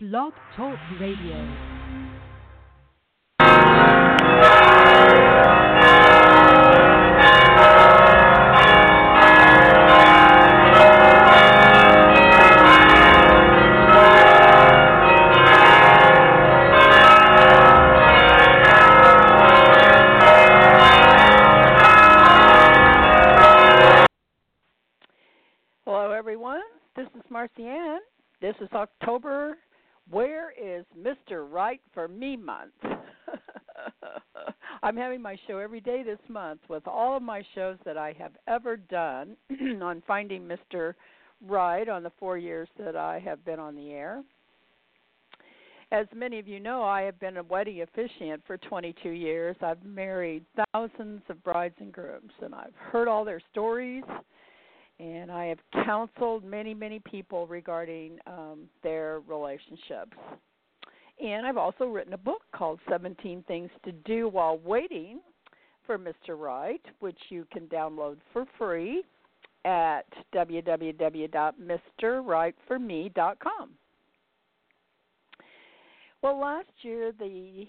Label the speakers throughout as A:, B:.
A: Blog Talk Radio.
B: Hello, everyone. This is Marcy Ann. This is October. Where is Mr. Right for Me month? I'm having my show every day this month with all of my shows that I have ever done on finding Mr. Right on the four years that I have been on the air. As many of you know, I have been a wedding officiant for 22 years. I've married thousands of brides and grooms, and I've heard all their stories and I have counseled many, many people regarding um, their relationships. And I've also written a book called 17 Things to Do While Waiting for Mr. Right, which you can download for free at www.mrrightforme.com. Well, last year, the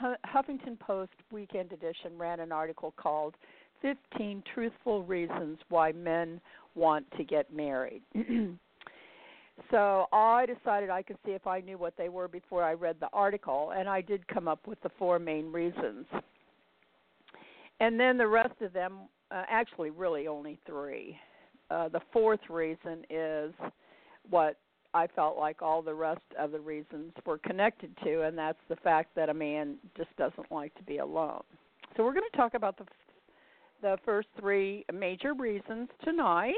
B: Huffington Post Weekend Edition ran an article called 15 Truthful Reasons Why Men Want to Get Married. so I decided I could see if I knew what they were before I read the article, and I did come up with the four main reasons. And then the rest of them, uh, actually, really only three. Uh, the fourth reason is what I felt like all the rest of the reasons were connected to, and that's the fact that a man just doesn't like to be alone. So we're going to talk about the the first three major reasons tonight.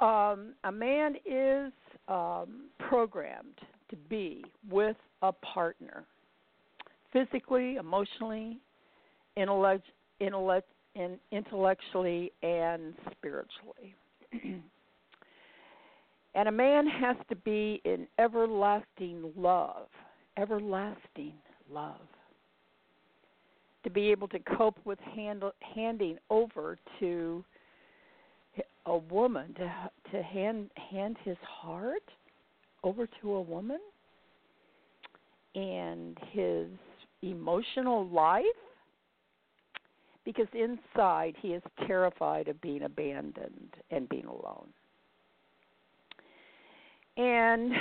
B: Um, a man is um, programmed to be with a partner, physically, emotionally, intellect, intellect, and intellectually, and spiritually. and a man has to be in everlasting love, everlasting love to be able to cope with handle, handing over to a woman to to hand hand his heart over to a woman and his emotional life? Because inside he is terrified of being abandoned and being alone. And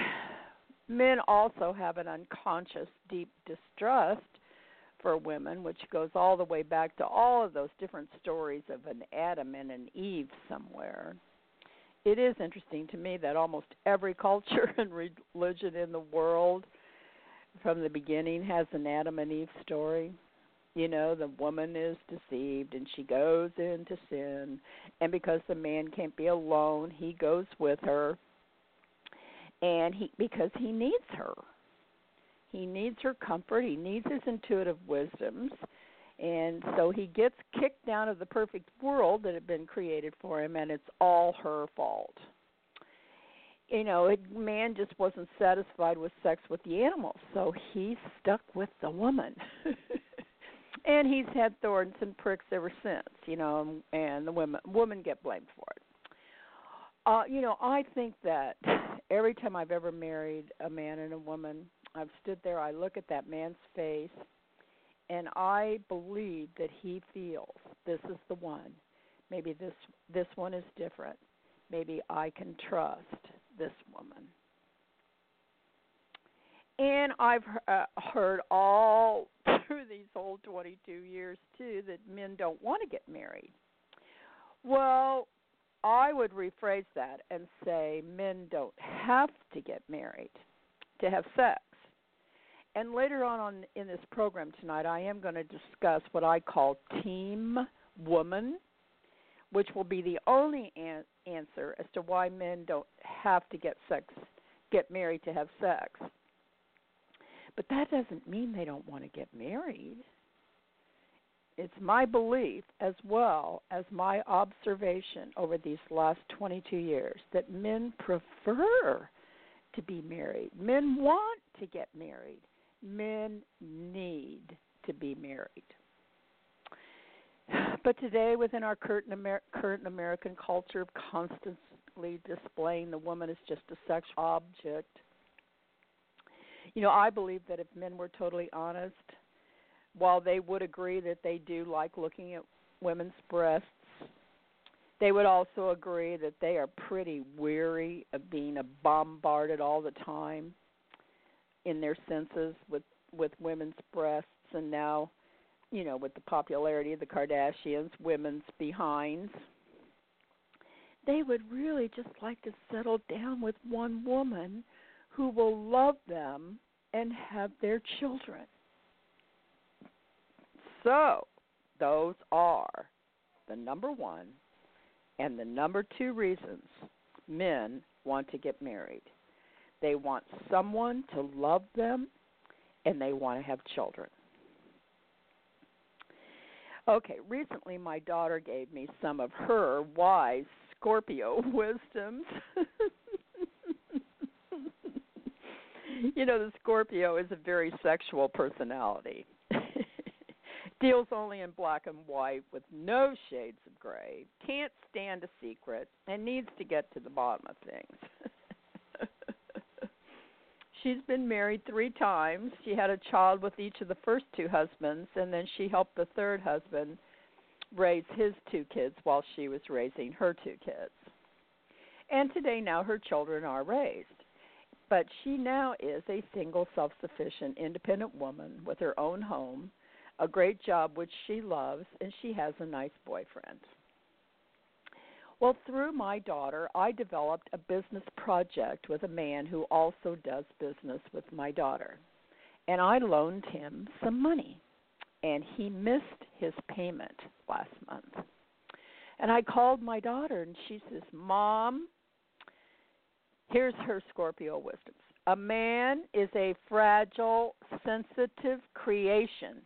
B: men also have an unconscious deep distrust for women, which goes all the way back to all of those different stories of an Adam and an Eve somewhere. It is interesting to me that almost every culture and religion in the world from the beginning has an Adam and Eve story. You know, the woman is deceived and she goes into sin, and because the man can't be alone, he goes with her and he because he needs her he needs her comfort. He needs his intuitive wisdoms. And so he gets kicked out of the perfect world that had been created for him, and it's all her fault. You know, it, man just wasn't satisfied with sex with the animals, so he's stuck with the woman. and he's had thorns and pricks ever since, you know, and the women women get blamed for it. Uh, you know, I think that every time I've ever married a man and a woman, I've stood there, I look at that man's face, and I believe that he feels this is the one. Maybe this this one is different. Maybe I can trust this woman. And I've uh, heard all through these whole 22 years too that men don't want to get married. Well, I would rephrase that and say men don't have to get married to have sex. And later on, on in this program tonight, I am going to discuss what I call Team Woman, which will be the only an- answer as to why men don't have to get sex, get married to have sex. But that doesn't mean they don't want to get married. It's my belief, as well as my observation over these last 22 years, that men prefer to be married. Men want to get married men need to be married. But today, within our current, Amer- current American culture of constantly displaying the woman as just a sexual object, You know, I believe that if men were totally honest, while they would agree that they do like looking at women's breasts, they would also agree that they are pretty weary of being bombarded all the time in their senses with with women's breasts and now you know with the popularity of the Kardashians women's behinds they would really just like to settle down with one woman who will love them and have their children. So those are the number 1 and the number 2 reasons men want to get married they want someone to love them and they want to have children. Okay, recently my daughter gave me some of her wise Scorpio wisdoms. you know, the Scorpio is a very sexual personality. Deals only in black and white with no shades of gray, can't stand a secret, and needs to get to the bottom of things. She's been married three times. She had a child with each of the first two husbands, and then she helped the third husband raise his two kids while she was raising her two kids. And today, now her children are raised. But she now is a single, self sufficient, independent woman with her own home, a great job which she loves, and she has a nice boyfriend. Well, through my daughter, I developed a business project with a man who also does business with my daughter. And I loaned him some money, and he missed his payment last month. And I called my daughter, and she says, Mom, here's her Scorpio wisdoms. A man is a fragile, sensitive creation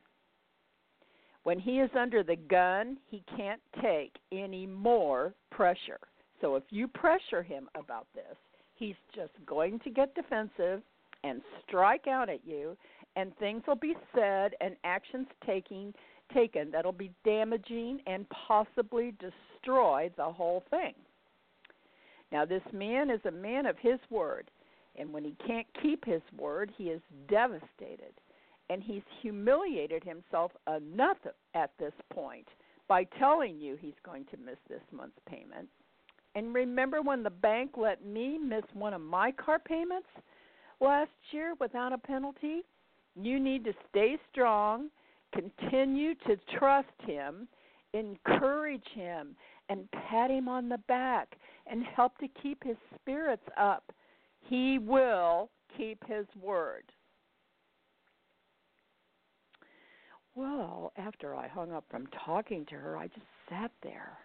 B: when he is under the gun, he can't take any more pressure. So if you pressure him about this, he's just going to get defensive and strike out at you and things will be said and actions taking taken that'll be damaging and possibly destroy the whole thing. Now this man is a man of his word, and when he can't keep his word, he is devastated and he's humiliated himself enough at this point by telling you he's going to miss this month's payment. And remember when the bank let me miss one of my car payments last year without a penalty? You need to stay strong, continue to trust him, encourage him, and pat him on the back and help to keep his spirits up. He will keep his word. Well, after I hung up from talking to her, I just sat there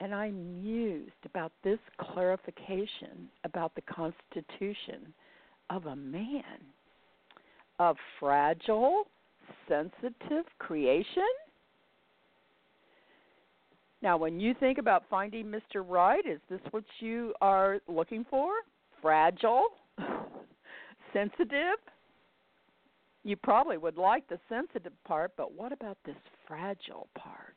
B: and I mused about this clarification about the constitution of a man, a fragile, sensitive creation. Now, when you think about finding Mr. Right, is this what you are looking for? Fragile, sensitive, you probably would like the sensitive part, but what about this fragile part?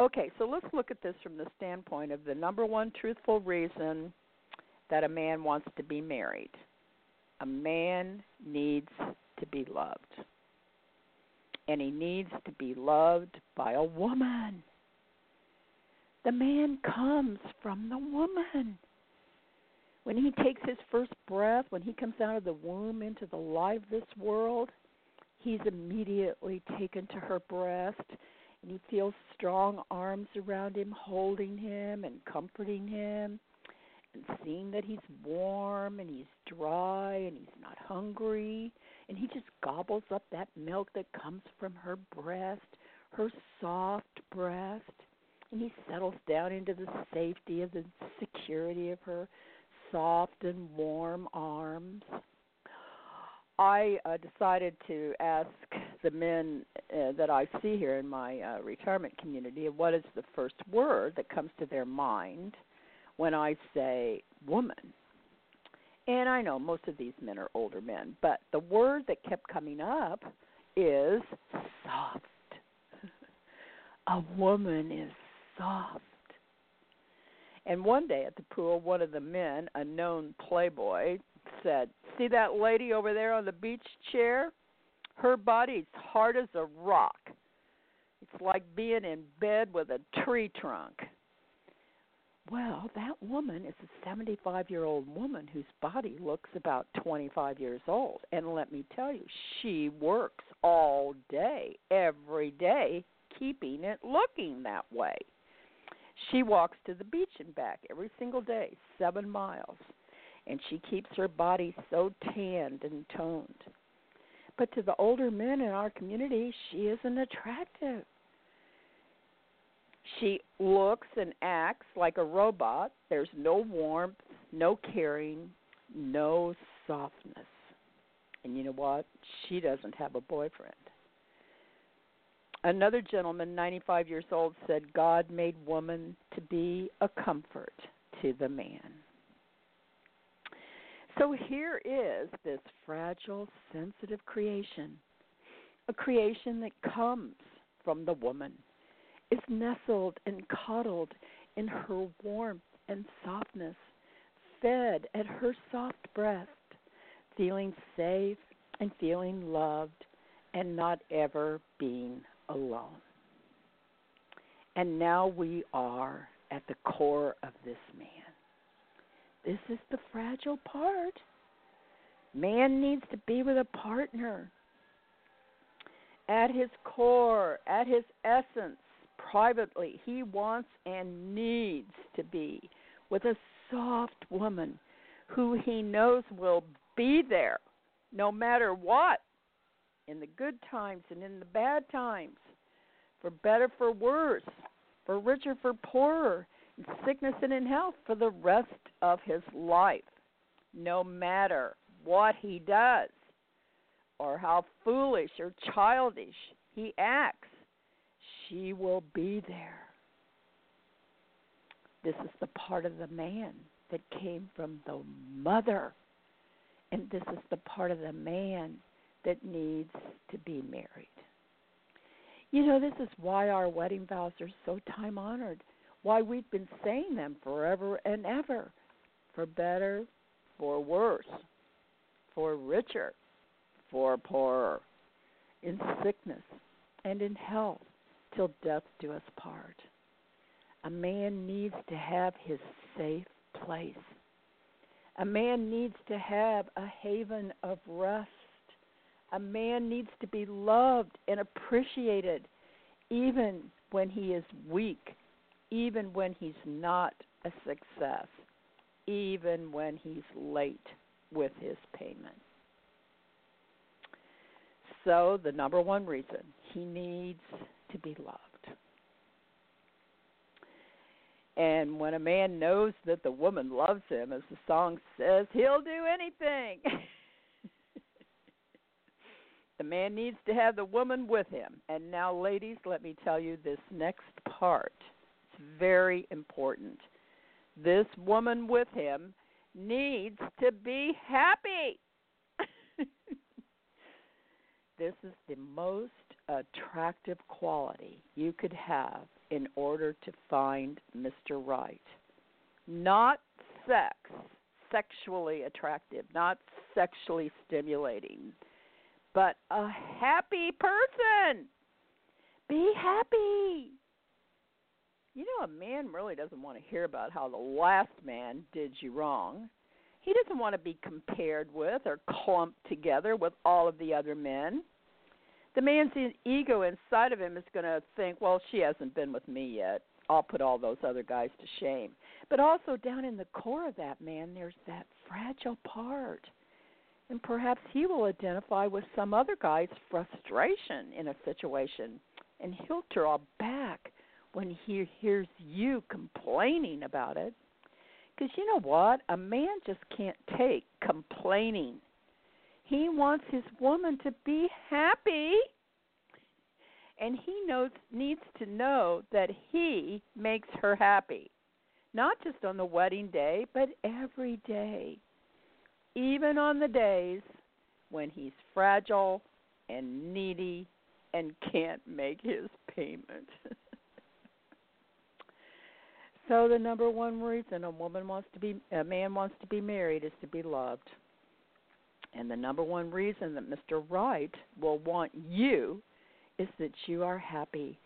B: Okay, so let's look at this from the standpoint of the number one truthful reason that a man wants to be married. A man needs to be loved. And he needs to be loved by a woman. The man comes from the woman when he takes his first breath, when he comes out of the womb into the light of this world, he's immediately taken to her breast and he feels strong arms around him holding him and comforting him and seeing that he's warm and he's dry and he's not hungry and he just gobbles up that milk that comes from her breast her soft breast and he settles down into the safety of the security of her soft and warm arms. I uh, decided to ask the men uh, that I see here in my uh, retirement community what is the first word that comes to their mind when I say woman. And I know most of these men are older men, but the word that kept coming up is soft. A woman is soft. And one day at the pool, one of the men, a known playboy, said, See that lady over there on the beach chair? Her body's hard as a rock. It's like being in bed with a tree trunk. Well, that woman is a 75 year old woman whose body looks about 25 years old. And let me tell you, she works all day, every day, keeping it looking that way. She walks to the beach and back every single day, seven miles. And she keeps her body so tanned and toned. But to the older men in our community, she isn't attractive. She looks and acts like a robot. There's no warmth, no caring, no softness. And you know what? She doesn't have a boyfriend. Another gentleman, 95 years old, said God made woman to be a comfort to the man. So here is this fragile, sensitive creation, a creation that comes from the woman is nestled and coddled in her warmth and softness, fed at her soft breast, feeling safe and feeling loved and not ever being alone. And now we are at the core of this man. This is the fragile part. Man needs to be with a partner. At his core, at his essence, privately, he wants and needs to be with a soft woman who he knows will be there no matter what, in the good times and in the bad times, for better, for worse, for richer, for poorer, in sickness and in health, for the rest of his life, no matter what he does or how foolish or childish he acts she will be there. This is the part of the man that came from the mother. And this is the part of the man that needs to be married. You know, this is why our wedding vows are so time honored, why we've been saying them forever and ever for better, for worse, for richer, for poorer, in sickness and in health, till death do us part. A man needs to have his safe place. A man needs to have a haven of rest. A man needs to be loved and appreciated even when he is weak, even when he's not a success, even when he's late with his payment. So, the number one reason he needs to be loved. And when a man knows that the woman loves him, as the song says, he'll do anything. the man needs to have the woman with him. And now, ladies, let me tell you this next part. It's very important. This woman with him needs to be happy. this is the most attractive quality you could have in order to find Mr. Right. Not sex, sexually attractive, not sexually stimulating, but a happy person. Be happy. You know, a man really doesn't want to hear about how the last man did you wrong. He doesn't want to be compared with or clumped together with all of the other men the man's ego inside of him is going to think, well, she hasn't been with me yet. I'll put all those other guys to shame. But also down in the core of that man, there's that fragile part. And perhaps he will identify with some other guy's frustration in a situation, and he'll draw back when he hears you complaining about it. Because you know what? A man just can't take complaining he wants his woman to be happy. And he knows needs to know that he makes her happy. Not just on the wedding day, but every day. Even on the days when he's fragile and needy and can't make his payment. so the number one reason a woman wants to be a man wants to be married is to be loved And the number one reason that Mr. Right will want you is that you are happy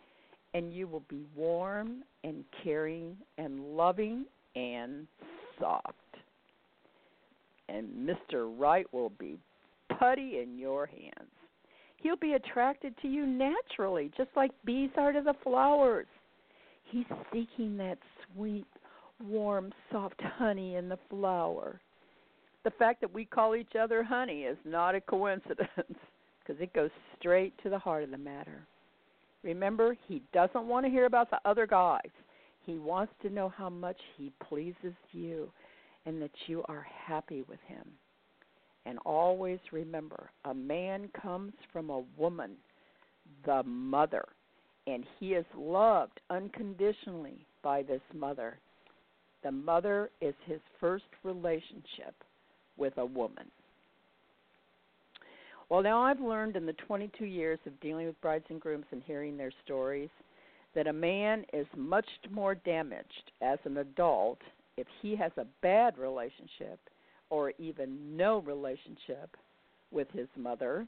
B: and you will be warm and caring and loving and soft. And Mr. Right will be putty in your hands. He'll be attracted to you naturally, just like bees are to the flowers. He's seeking that sweet, warm, soft honey in the flower. The fact that we call each other honey is not a coincidence because it goes straight to the heart of the matter. Remember, he doesn't want to hear about the other guys. He wants to know how much he pleases you and that you are happy with him. And always remember a man comes from a woman, the mother, and he is loved unconditionally by this mother. The mother is his first relationship with a woman. Well, now I've learned in the 22 years of dealing with brides and grooms and hearing their stories that a man is much more damaged as an adult if he has a bad relationship or even no relationship with his mother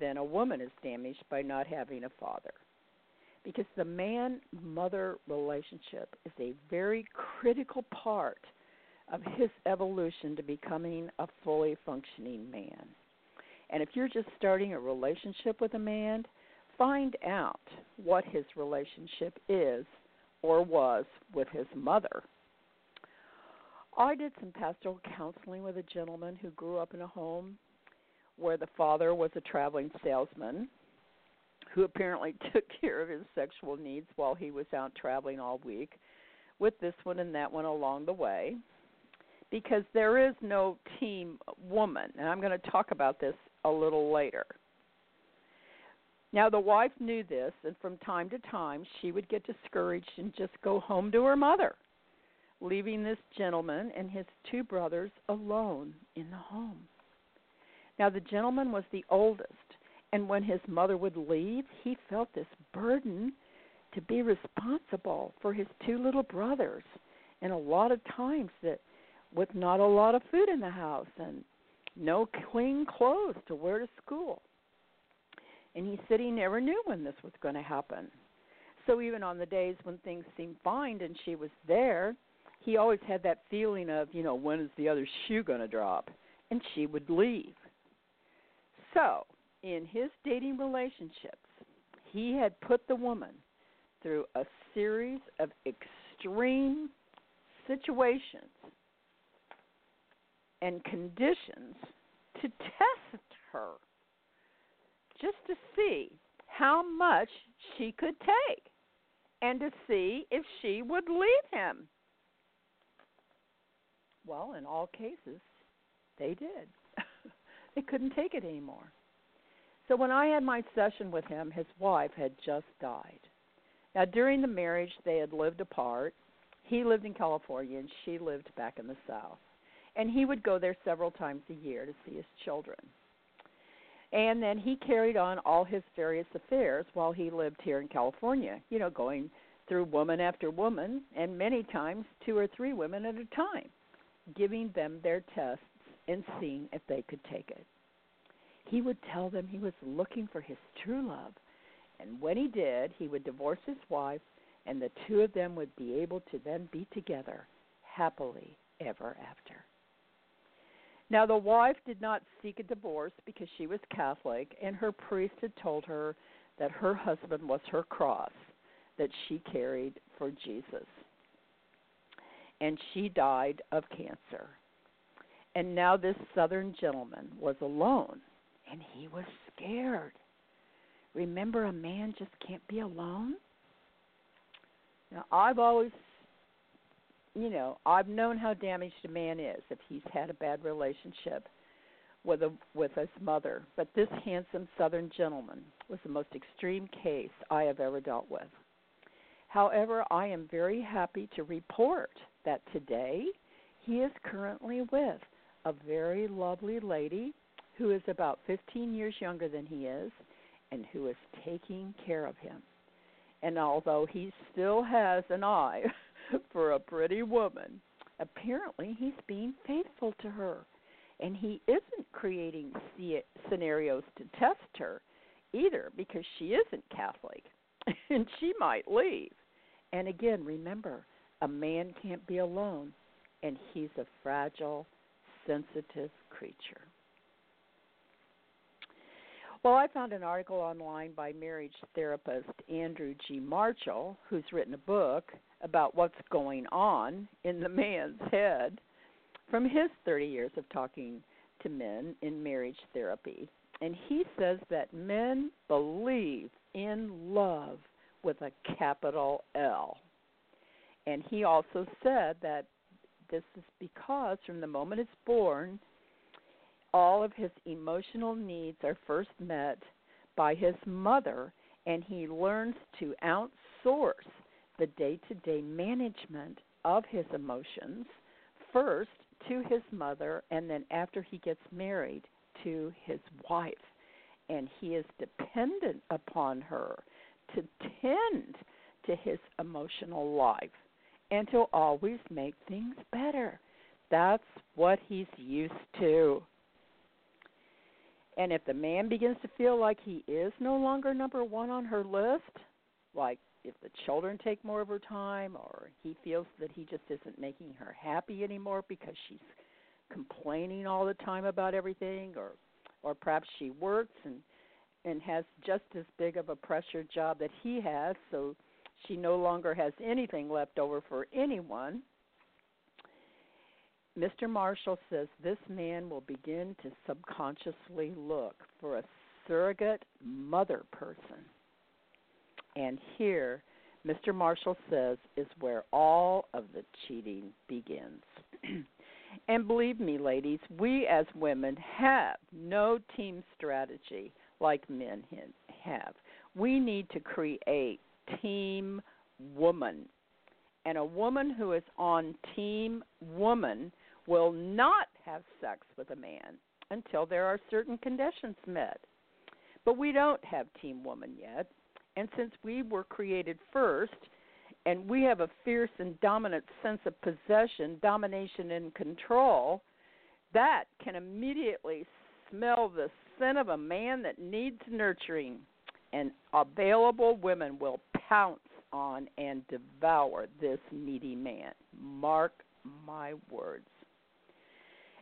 B: then a woman is damaged by not having a father. Because the man mother relationship is a very critical part of his evolution to becoming a fully functioning man. And if you're just starting a relationship with a man, find out what his relationship is or was with his mother. I did some pastoral counseling with a gentleman who grew up in a home where the father was a traveling salesman who apparently took care of his sexual needs while he was out traveling all week with this one and that one along the way because there is no team woman and I'm going to talk about this a little later. Now, the wife knew this, and from time to time she would get discouraged and just go home to her mother, leaving this gentleman and his two brothers alone in the home. Now, the gentleman was the oldest, and when his mother would leave, he felt this burden to be responsible for his two little brothers, and a lot of times that with not a lot of food in the house and no clean clothes to wear to school. And he said he never knew when this was going to happen. So even on the days when things seemed fine and she was there, he always had that feeling of, you know, when is the other shoe going to drop? And she would leave. So, in his dating relationships, he had put the woman through a series of extreme situations and conditions to test her just to see how much she could take and to see if she would leave him. Well, in all cases, they did. they couldn't take it anymore. So when I had my session with him, his wife had just died. Now, during the marriage, they had lived apart. He lived in California, and she lived back in the South and he would go there several times a year to see his children. And then he carried on all his various affairs while he lived here in California, you know, going through woman after woman, and many times two or three women at a time, giving them their tests and seeing if they could take it. He would tell them he was looking for his true love, and when he did, he would divorce his wife, and the two of them would be able to then be together happily ever after. Now, the wife did not seek a divorce because she was Catholic, and her priest had told her that her husband was her cross that she carried for Jesus. And she died of cancer. And now this southern gentleman was alone, and he was scared. Remember, a man just can't be alone? Now, I've always you know, I've known how damaged a man is if he's had a bad relationship with a with his mother. But this handsome Southern gentleman was the most extreme case I have ever dealt with. However, I am very happy to report that today he is currently with a very lovely lady who is about 15 years younger than he is and who is taking care of him. And although he still has an eye for a pretty woman. Apparently, he's being faithful to her. And he isn't creating scenarios to test her either because she isn't Catholic and she might leave. And again, remember, a man can't be alone, and he's a fragile, sensitive creature. Well, I found an article online by marriage therapist Andrew G. Marshall, who's written a book about what's going on in the man's head from his 30 years of talking to men in marriage therapy. And he says that men believe in love with a capital L. And he also said that this is because from the moment it's born, all of his emotional needs are first met by his mother, and he learns to outsource the day to day management of his emotions first to his mother, and then after he gets married, to his wife. And he is dependent upon her to tend to his emotional life and to always make things better. That's what he's used to. And if the man begins to feel like he is no longer number one on her list, like if the children take more of her time or he feels that he just isn't making her happy anymore because she's complaining all the time about everything or or perhaps she works and and has just as big of a pressure job that he has so she no longer has anything left over for anyone Mr. Marshall says this man will begin to subconsciously look for a surrogate mother person and here, Mr. Marshall says, is where all of the cheating begins. and believe me, ladies, we as women have no team strategy like men have. We need to create team woman. And a woman who is on team woman will not have sex with a man until there are certain conditions met. But we don't have team woman yet. And since we were created first, and we have a fierce and dominant sense of possession, domination, and control, that can immediately smell the scent of a man that needs nurturing. And available women will pounce on and devour this needy man. Mark my words.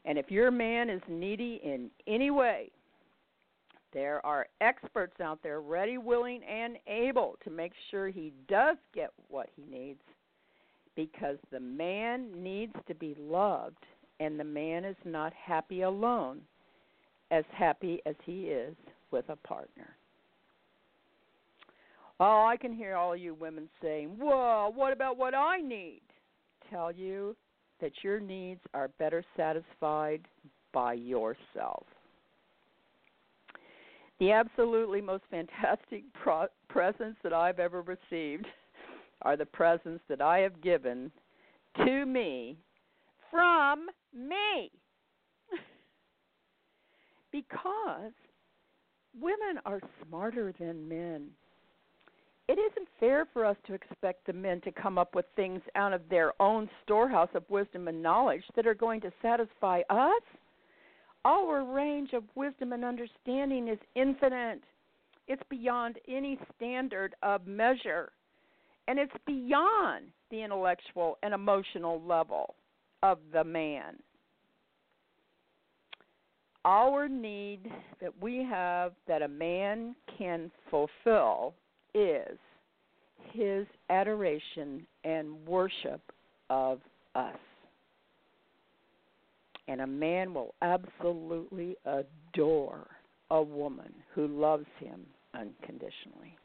B: And if your man is needy in any way, there are experts out there ready, willing, and able to make sure he does get what he needs because the man needs to be loved, and the man is not happy alone, as happy as he is with a partner. Oh, I can hear all you women saying, Well, what about what I need? Tell you that your needs are better satisfied by yourself. The absolutely most fantastic pro- presents that I've ever received are the presents that I have given to me from me. Because women are smarter than men. It isn't fair for us to expect the men to come up with things out of their own storehouse of wisdom and knowledge that are going to satisfy us our range of wisdom and understanding is infinite. It's beyond any standard of measure. And it's beyond the intellectual and emotional level of the man. Our need that we have that a man can fulfill is his adoration and worship of us and a man will absolutely adore a woman who loves him unconditionally.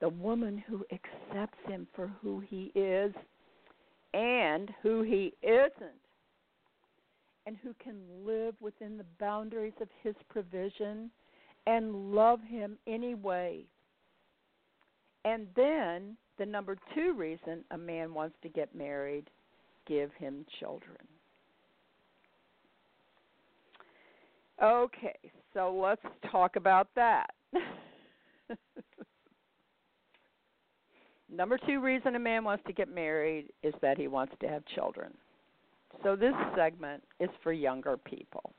B: The woman who accepts him for who he is and who he isn't, and who can live within the boundaries of his provision and love him anyway. And then, the number two reason a man wants to get married give him children. Okay, so let's talk about that. Number two reason a man wants to get married is that he wants to have children. So this segment is for younger people.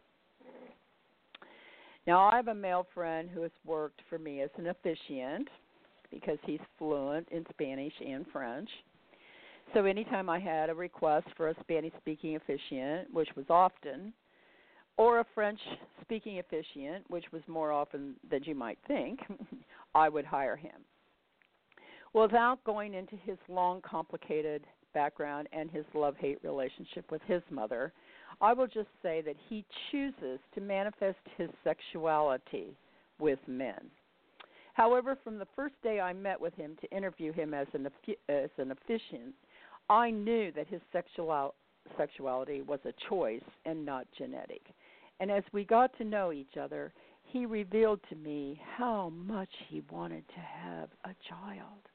B: Now, I have a male friend who has worked for me as an officiant because he's fluent in Spanish and French. So anytime I had a request for a Spanish speaking officiant, which was often, or a French speaking officiant, which was more often than you might think, I would hire him. Without going into his long, complicated background and his love hate relationship with his mother, I will just say that he chooses to manifest his sexuality with men. However, from the first day I met with him to interview him as an as an officiant, I knew that his sexual sexuality was a choice and not genetic. And as we got to know each other, he revealed to me how much he wanted to have a child.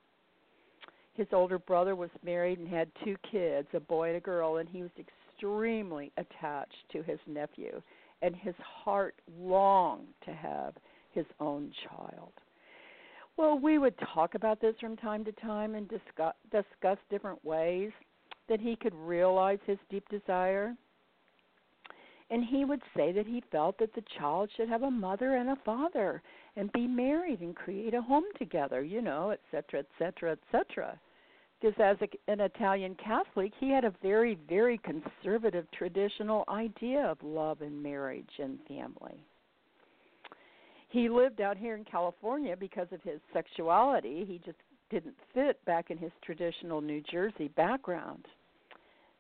B: His older brother was married and had two kids, a boy and a girl, and he was extremely attached to his nephew, and his heart longed to have his own child. Well, we would talk about this from time to time and discuss, discuss different ways that he could realize his deep desire. And he would say that he felt that the child should have a mother and a father and be married and create a home together, you know, et cetera, et cetera, et cetera because as a, an Italian Catholic, he had a very, very conservative traditional idea of love and marriage and family. He lived out here in California because of his sexuality. He just didn't fit back in his traditional New Jersey background.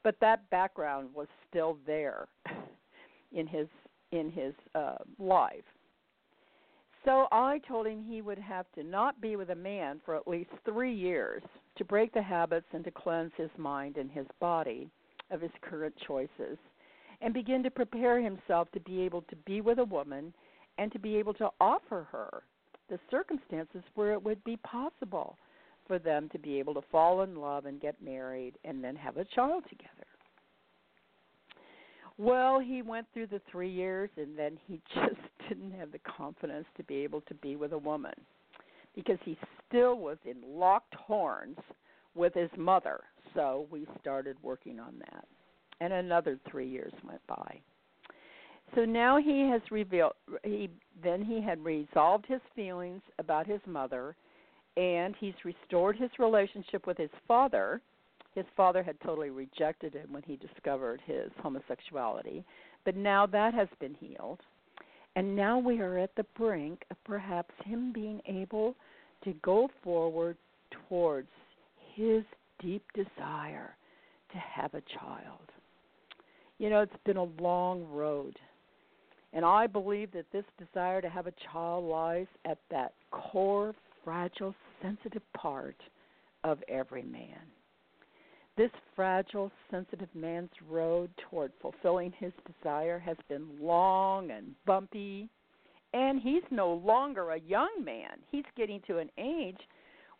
B: But that background was still there in his in his uh, life. So I told him he would have to not be with a man for at least three years to break the habits and to cleanse his mind and his body of his current choices and begin to prepare himself to be able to be with a woman and to be able to offer her the circumstances where it would be possible for them to be able to fall in love and get married and then have a child together. Well, he went through the three years and then he just didn't have the confidence to be able to be with a woman because he still was in locked horns with his mother. So we started working on that. And another 3 years went by. So now he has revealed he then he had resolved his feelings about his mother and he's restored his relationship with his father. His father had totally rejected him when he discovered his homosexuality, but now that has been healed. And now we are at the brink of perhaps him being able to go forward towards his deep desire to have a child. You know, it's been a long road. And I believe that this desire to have a child lies at that core, fragile, sensitive part of every man. This fragile, sensitive man's road toward fulfilling his desire has been long and bumpy, and he's no longer a young man. He's getting to an age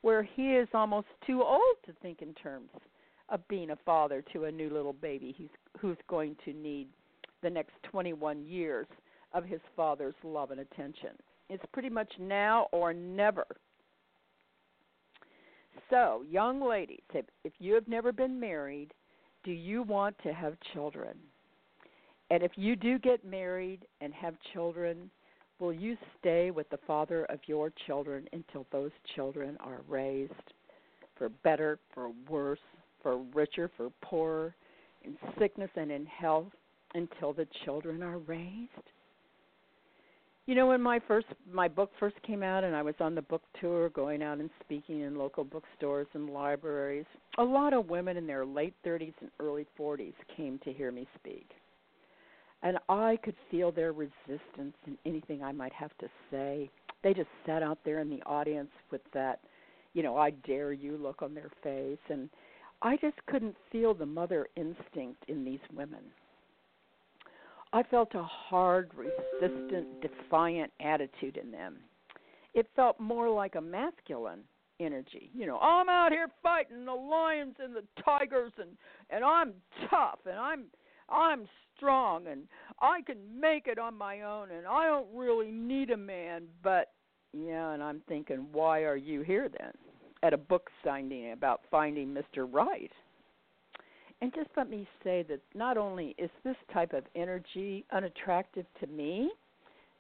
B: where he is almost too old to think in terms of being a father to a new little baby he's, who's going to need the next 21 years of his father's love and attention. It's pretty much now or never so, young ladies, if, if you have never been married, do you want to have children? And if you do get married and have children, will you stay with the father of your children until those children are raised for better, for worse, for richer, for poorer, in sickness and in health until the children are raised? You know, when my first my book first came out and I was on the book tour going out and speaking in local bookstores and libraries, a lot of women in their late 30s and early 40s came to hear me speak. And I could feel their resistance in anything I might have to say. They just sat out there in the audience with that, you know, I dare you look on their face and I just couldn't feel the mother instinct in these women. I felt a hard, resistant, defiant attitude in them. It felt more like a masculine energy. You know, I'm out here fighting the lions and the tigers and and I'm tough and I'm I'm strong and I can make it on my own and I don't really need a man, but yeah, and I'm thinking why are you here then? At a book signing about finding Mr. Right. And just let me say that not only is this type of energy unattractive to me,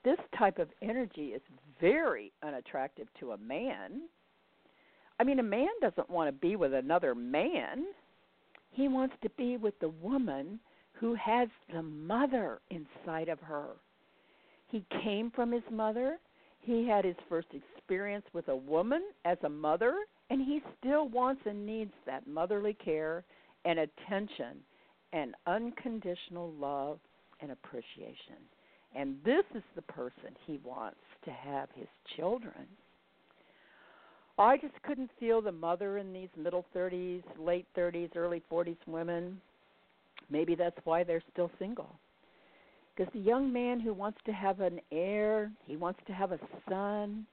B: this type of energy is very unattractive to a man. I mean, a man doesn't want to be with another man. He wants to be with the woman who has the mother inside of her. He came from his mother. He had his first experience with a woman as a mother, and he still wants and needs that motherly care and attention and unconditional love and appreciation. And this is the person he wants to have his children. I just couldn't feel the mother in these middle 30s, late 30s, early 40s women. Maybe that's why they're still single. Because the young man who wants to have an heir, he wants to have a son,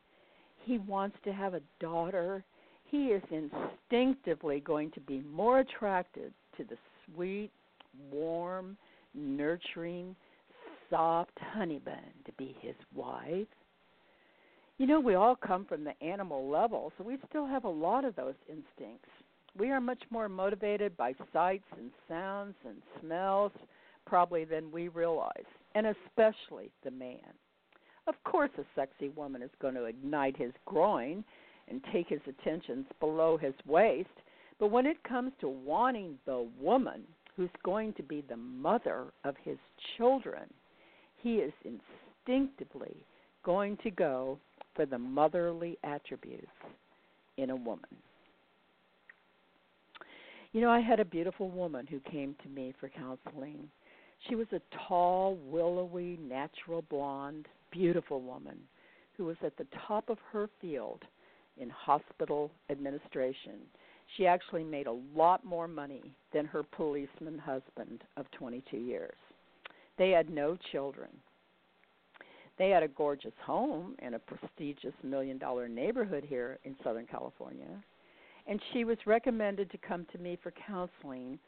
B: he wants to have a daughter, he is instinctively going to be more attracted to the sweet, warm, nurturing, soft honey bun to be his wife. You know, we all come from the animal level, so we still have a lot of those instincts. We are much more motivated by sights and sounds and smells, probably, than we realize, and especially the man. Of course, a sexy woman is going to ignite his groin and take his attentions below his waist, but when it comes to wanting the woman who's going to be the mother of his children, he is instinctively going to go for the motherly attributes in a woman. You know, I had a beautiful woman who came to me for counseling. She was a tall, willowy, natural blonde, beautiful woman who was at the top of her field in hospital administration. She actually made a lot more money than her policeman husband of 22 years. They had no children. They had a gorgeous home in a prestigious million dollar neighborhood here in Southern California. And she was recommended to come to me for counseling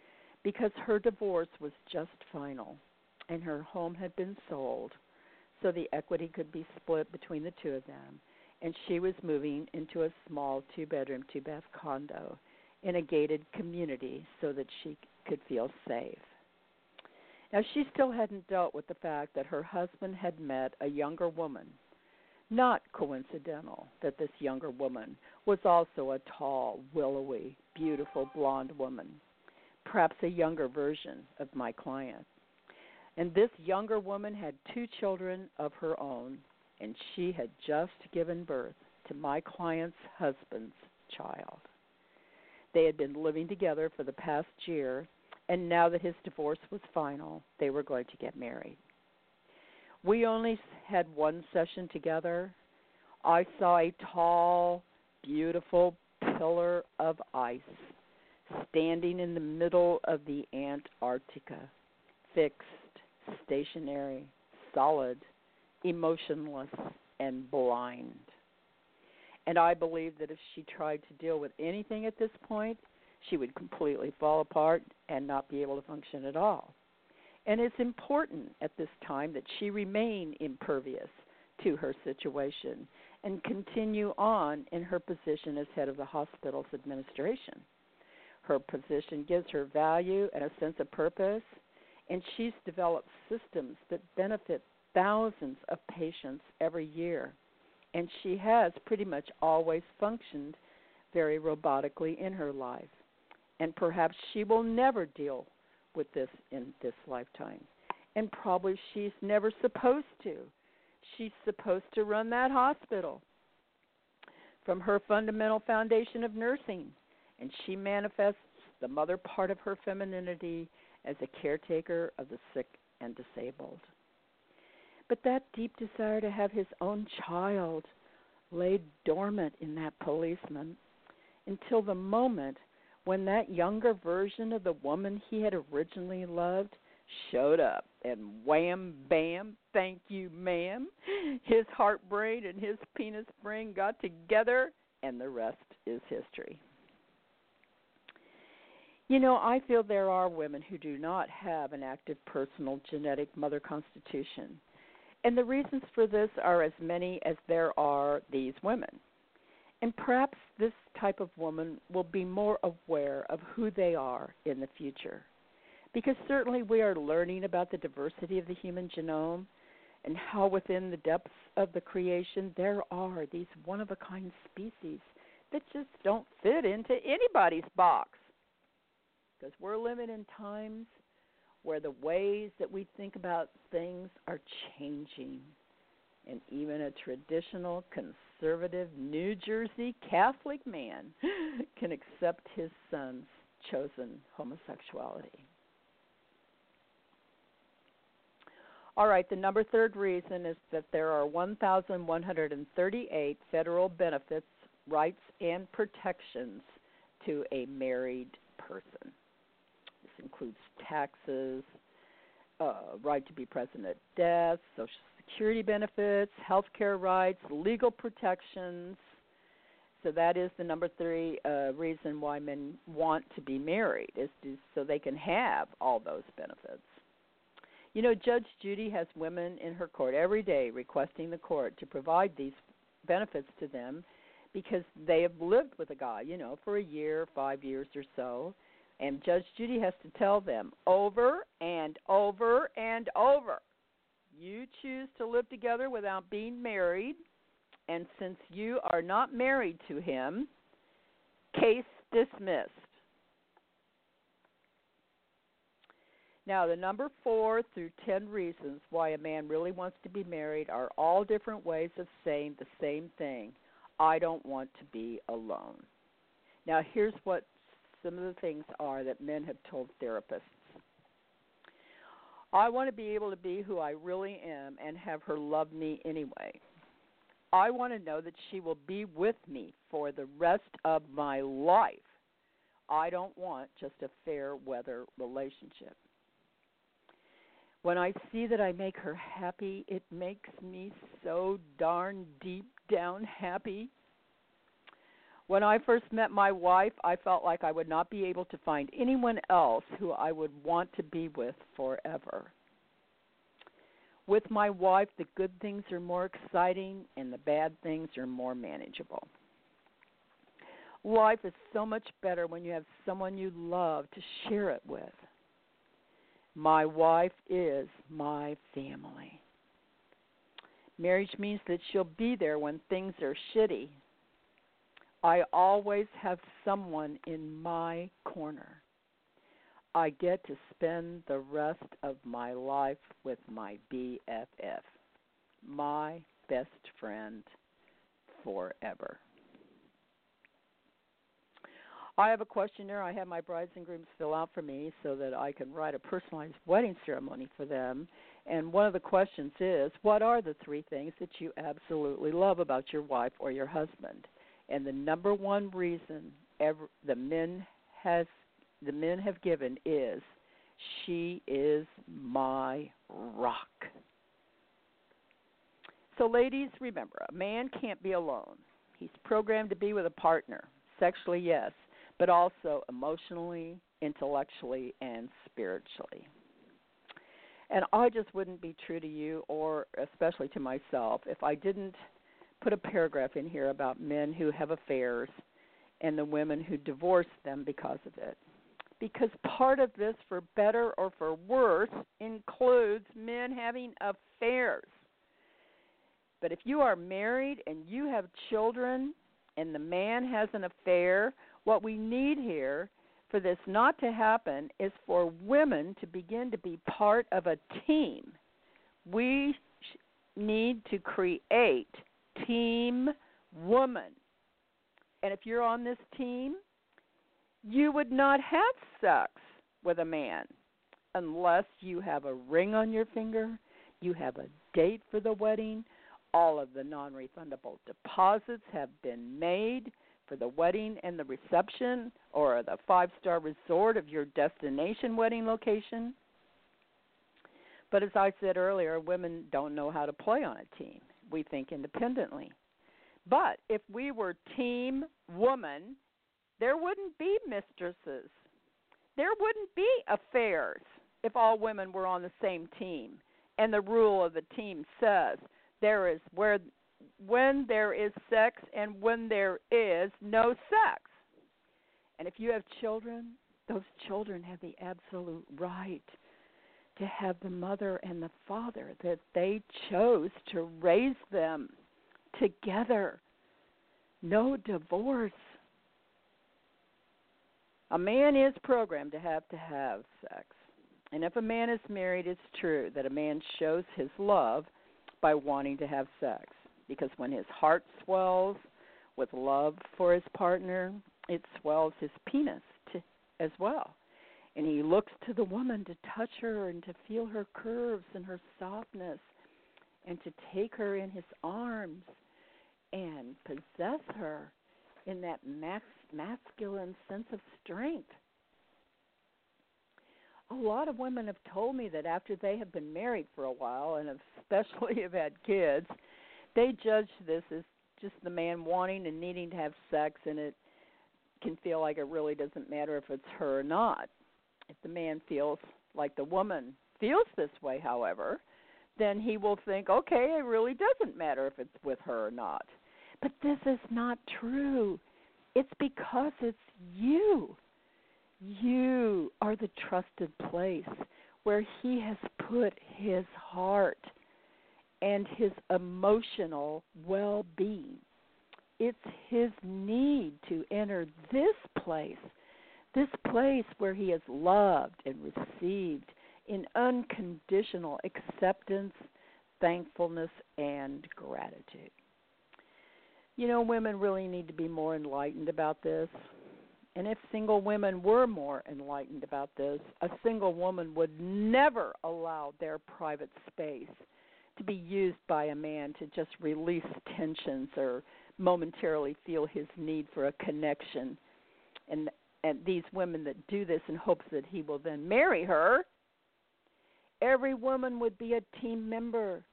B: because her divorce was just final and her home had been sold so the equity could be split between the two of them. And she was moving into a small two bedroom, two bath condo in a gated community so that she could feel safe. Now, she still hadn't dealt with the fact that her husband had met a younger woman. Not coincidental that this younger woman was also a tall, willowy, beautiful blonde woman, perhaps a younger version of my client. And this younger woman had two children of her own, and she had just given birth to my client's husband's child. They had been living together for the past year and now that his divorce was final, they were going to get married. We only had one session together. I saw a tall, beautiful pillar of ice standing in the middle of the Antarctica, fixed, stationary, solid, emotionless, and blind. And I believe that if she tried to deal with anything at this point, she would completely fall apart and not be able to function at all. And it's important at this time that she remain impervious to her situation and continue on in her position as head of the hospital's administration. Her position gives her value and a sense of purpose, and she's developed systems that benefit thousands of patients every year. And she has pretty much always functioned very robotically in her life and perhaps she will never deal with this in this lifetime. And probably she's never supposed to. She's supposed to run that hospital from her fundamental foundation of nursing. And she manifests the mother part of her femininity as a caretaker of the sick and disabled. But that deep desire to have his own child lay dormant in that policeman until the moment when that younger version of the woman he had originally loved showed up and wham bam thank you ma'am his heart brain and his penis brain got together and the rest is history. You know i feel there are women who do not have an active personal genetic mother constitution and the reasons for this are as many as there are these women And perhaps this type of woman will be more aware of who they are in the future. Because certainly we are learning about the diversity of the human genome and how within the depths of the creation there are these one of a kind species that just don't fit into anybody's box. Because we're living in times where the ways that we think about things are changing. And even a traditional conservative New Jersey Catholic man can accept his son's chosen homosexuality. All right, the number third reason is that there are 1,138 federal benefits, rights, and protections to a married person. Includes taxes, uh, right to be present at death, social security benefits, health care rights, legal protections. So that is the number three uh, reason why men want to be married is to, so they can have all those benefits. You know, Judge Judy has women in her court every day requesting the court to provide these benefits to them because they have lived with a guy, you know, for a year, five years or so. And Judge Judy has to tell them over and over and over you choose to live together without being married, and since you are not married to him, case dismissed. Now, the number four through ten reasons why a man really wants to be married are all different ways of saying the same thing I don't want to be alone. Now, here's what some of the things are that men have told therapists I want to be able to be who I really am and have her love me anyway. I want to know that she will be with me for the rest of my life. I don't want just a fair weather relationship. When I see that I make her happy, it makes me so darn deep down happy. When I first met my wife, I felt like I would not be able to find anyone else who I would want to be with forever. With my wife, the good things are more exciting and the bad things are more manageable. Life is so much better when you have someone you love to share it with. My wife is my family. Marriage means that she'll be there when things are shitty I always have someone in my corner. I get to spend the rest of my life with my BFF, my best friend forever. I have a questionnaire I have my brides and grooms fill out for me so that I can write a personalized wedding ceremony for them. And one of the questions is What are the three things that you absolutely love about your wife or your husband? And the number one reason ever the men has the men have given is she is my rock. So ladies, remember, a man can't be alone. He's programmed to be with a partner, sexually yes, but also emotionally, intellectually, and spiritually. And I just wouldn't be true to you or especially to myself if I didn't put a paragraph in here about men who have affairs and the women who divorce them because of it. Because part of this, for better or for worse, includes men having affairs. But if you are married and you have children and the man has an affair, what we need here for this not to happen is for women to begin to be part of a team. We need to create team woman. And if you're on this team, you would not have sex with a man unless you have a ring on your finger, you have a date for the wedding, all of the non refundable deposits have been made for the wedding and the reception or the five star resort of your destination wedding location. But as I said earlier, women don't know how to play on a team we think independently. But if we were team woman, there wouldn't be mistresses. There wouldn't be affairs if all women were on the same team. And the rule of the team says there is where when there is sex and when there is no sex. And if you have children, those children have the absolute right to have the mother and the father that they chose to raise them together. No divorce. A man is programmed to have to have sex. And if a man is married, it's true that a man shows his love by wanting to have sex. Because when his heart swells with love for his partner, it swells his penis to, as well. And he looks to the woman to touch her and to feel her curves and her softness and to take her in his arms and possess her in that max, masculine sense of strength. A lot of women have told me that after they have been married for a while and especially have had kids, they judge this as just the man wanting and needing to have sex and it can feel like it really doesn't matter if it's her or not. If the man feels like the woman feels this way, however, then he will think, okay, it really doesn't matter if it's with her or not. But this is not true. It's because it's you. You are the trusted place where he has put his heart and his emotional well being. It's his need to enter this place, this place where he is loved and received in unconditional acceptance, thankfulness, and gratitude. You know, women really need to be more enlightened about this. And if single women were more enlightened about this, a single woman would never allow their private space to be used by a man to just release tensions or momentarily feel his need for a connection. And and these women that do this in hopes that he will then marry her, every woman would be a team member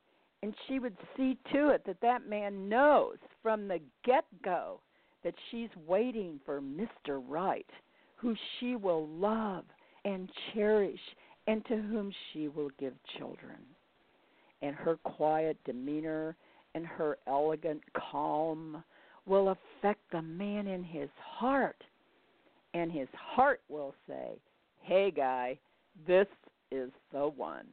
B: and she would see to it that that man knows from the get go that she's waiting for Mr. Right, who she will love and cherish and to whom she will give children. And her quiet demeanor and her elegant calm will affect the man in his heart. And his heart will say, Hey, guy, this is the one.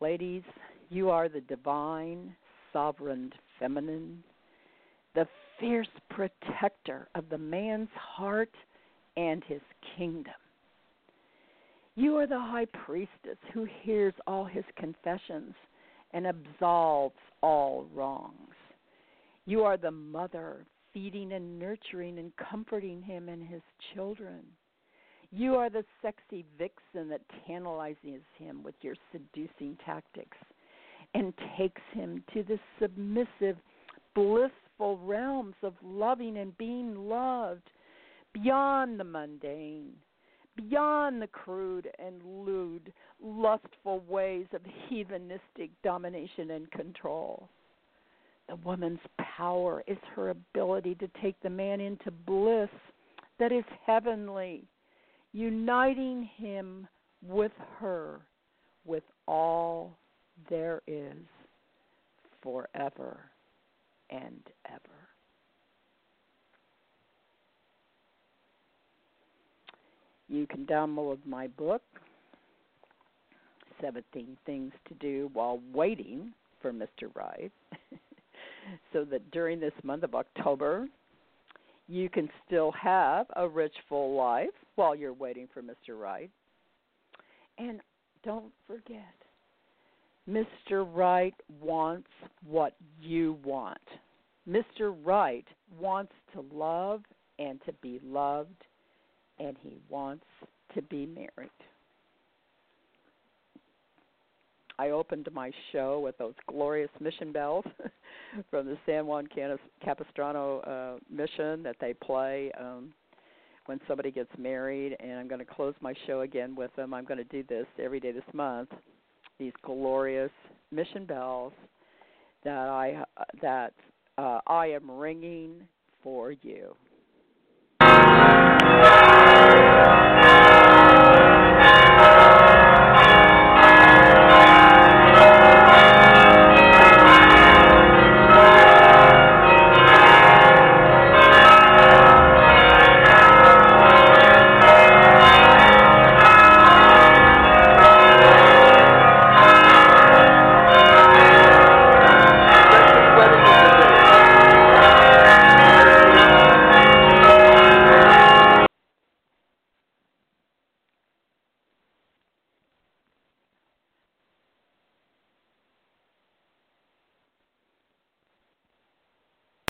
B: Ladies, you are the divine, sovereign feminine, the fierce protector of the man's heart and his kingdom. You are the high priestess who hears all his confessions and absolves all wrongs. You are the mother feeding and nurturing and comforting him and his children. You are the sexy vixen that tantalizes him with your seducing tactics and takes him to the submissive, blissful realms of loving and being loved beyond the mundane, beyond the crude and lewd, lustful ways of heathenistic domination and control. The woman's power is her ability to take the man into bliss that is heavenly uniting him with her with all there is forever and ever. You can download my book, 17 Things to Do While Waiting for Mr. Right, so that during this month of October, you can still have a rich, full life while you're waiting for Mr. Right. And don't forget, Mr. Right wants what you want. Mr. Right wants to love and to be loved, and he wants to be married. I opened my show with those glorious mission bells from the San Juan Capistrano uh, mission that they play um, when somebody gets married, and I'm going to close my show again with them. I'm going to do this every day this month. These glorious mission bells that I that uh, I am ringing for you.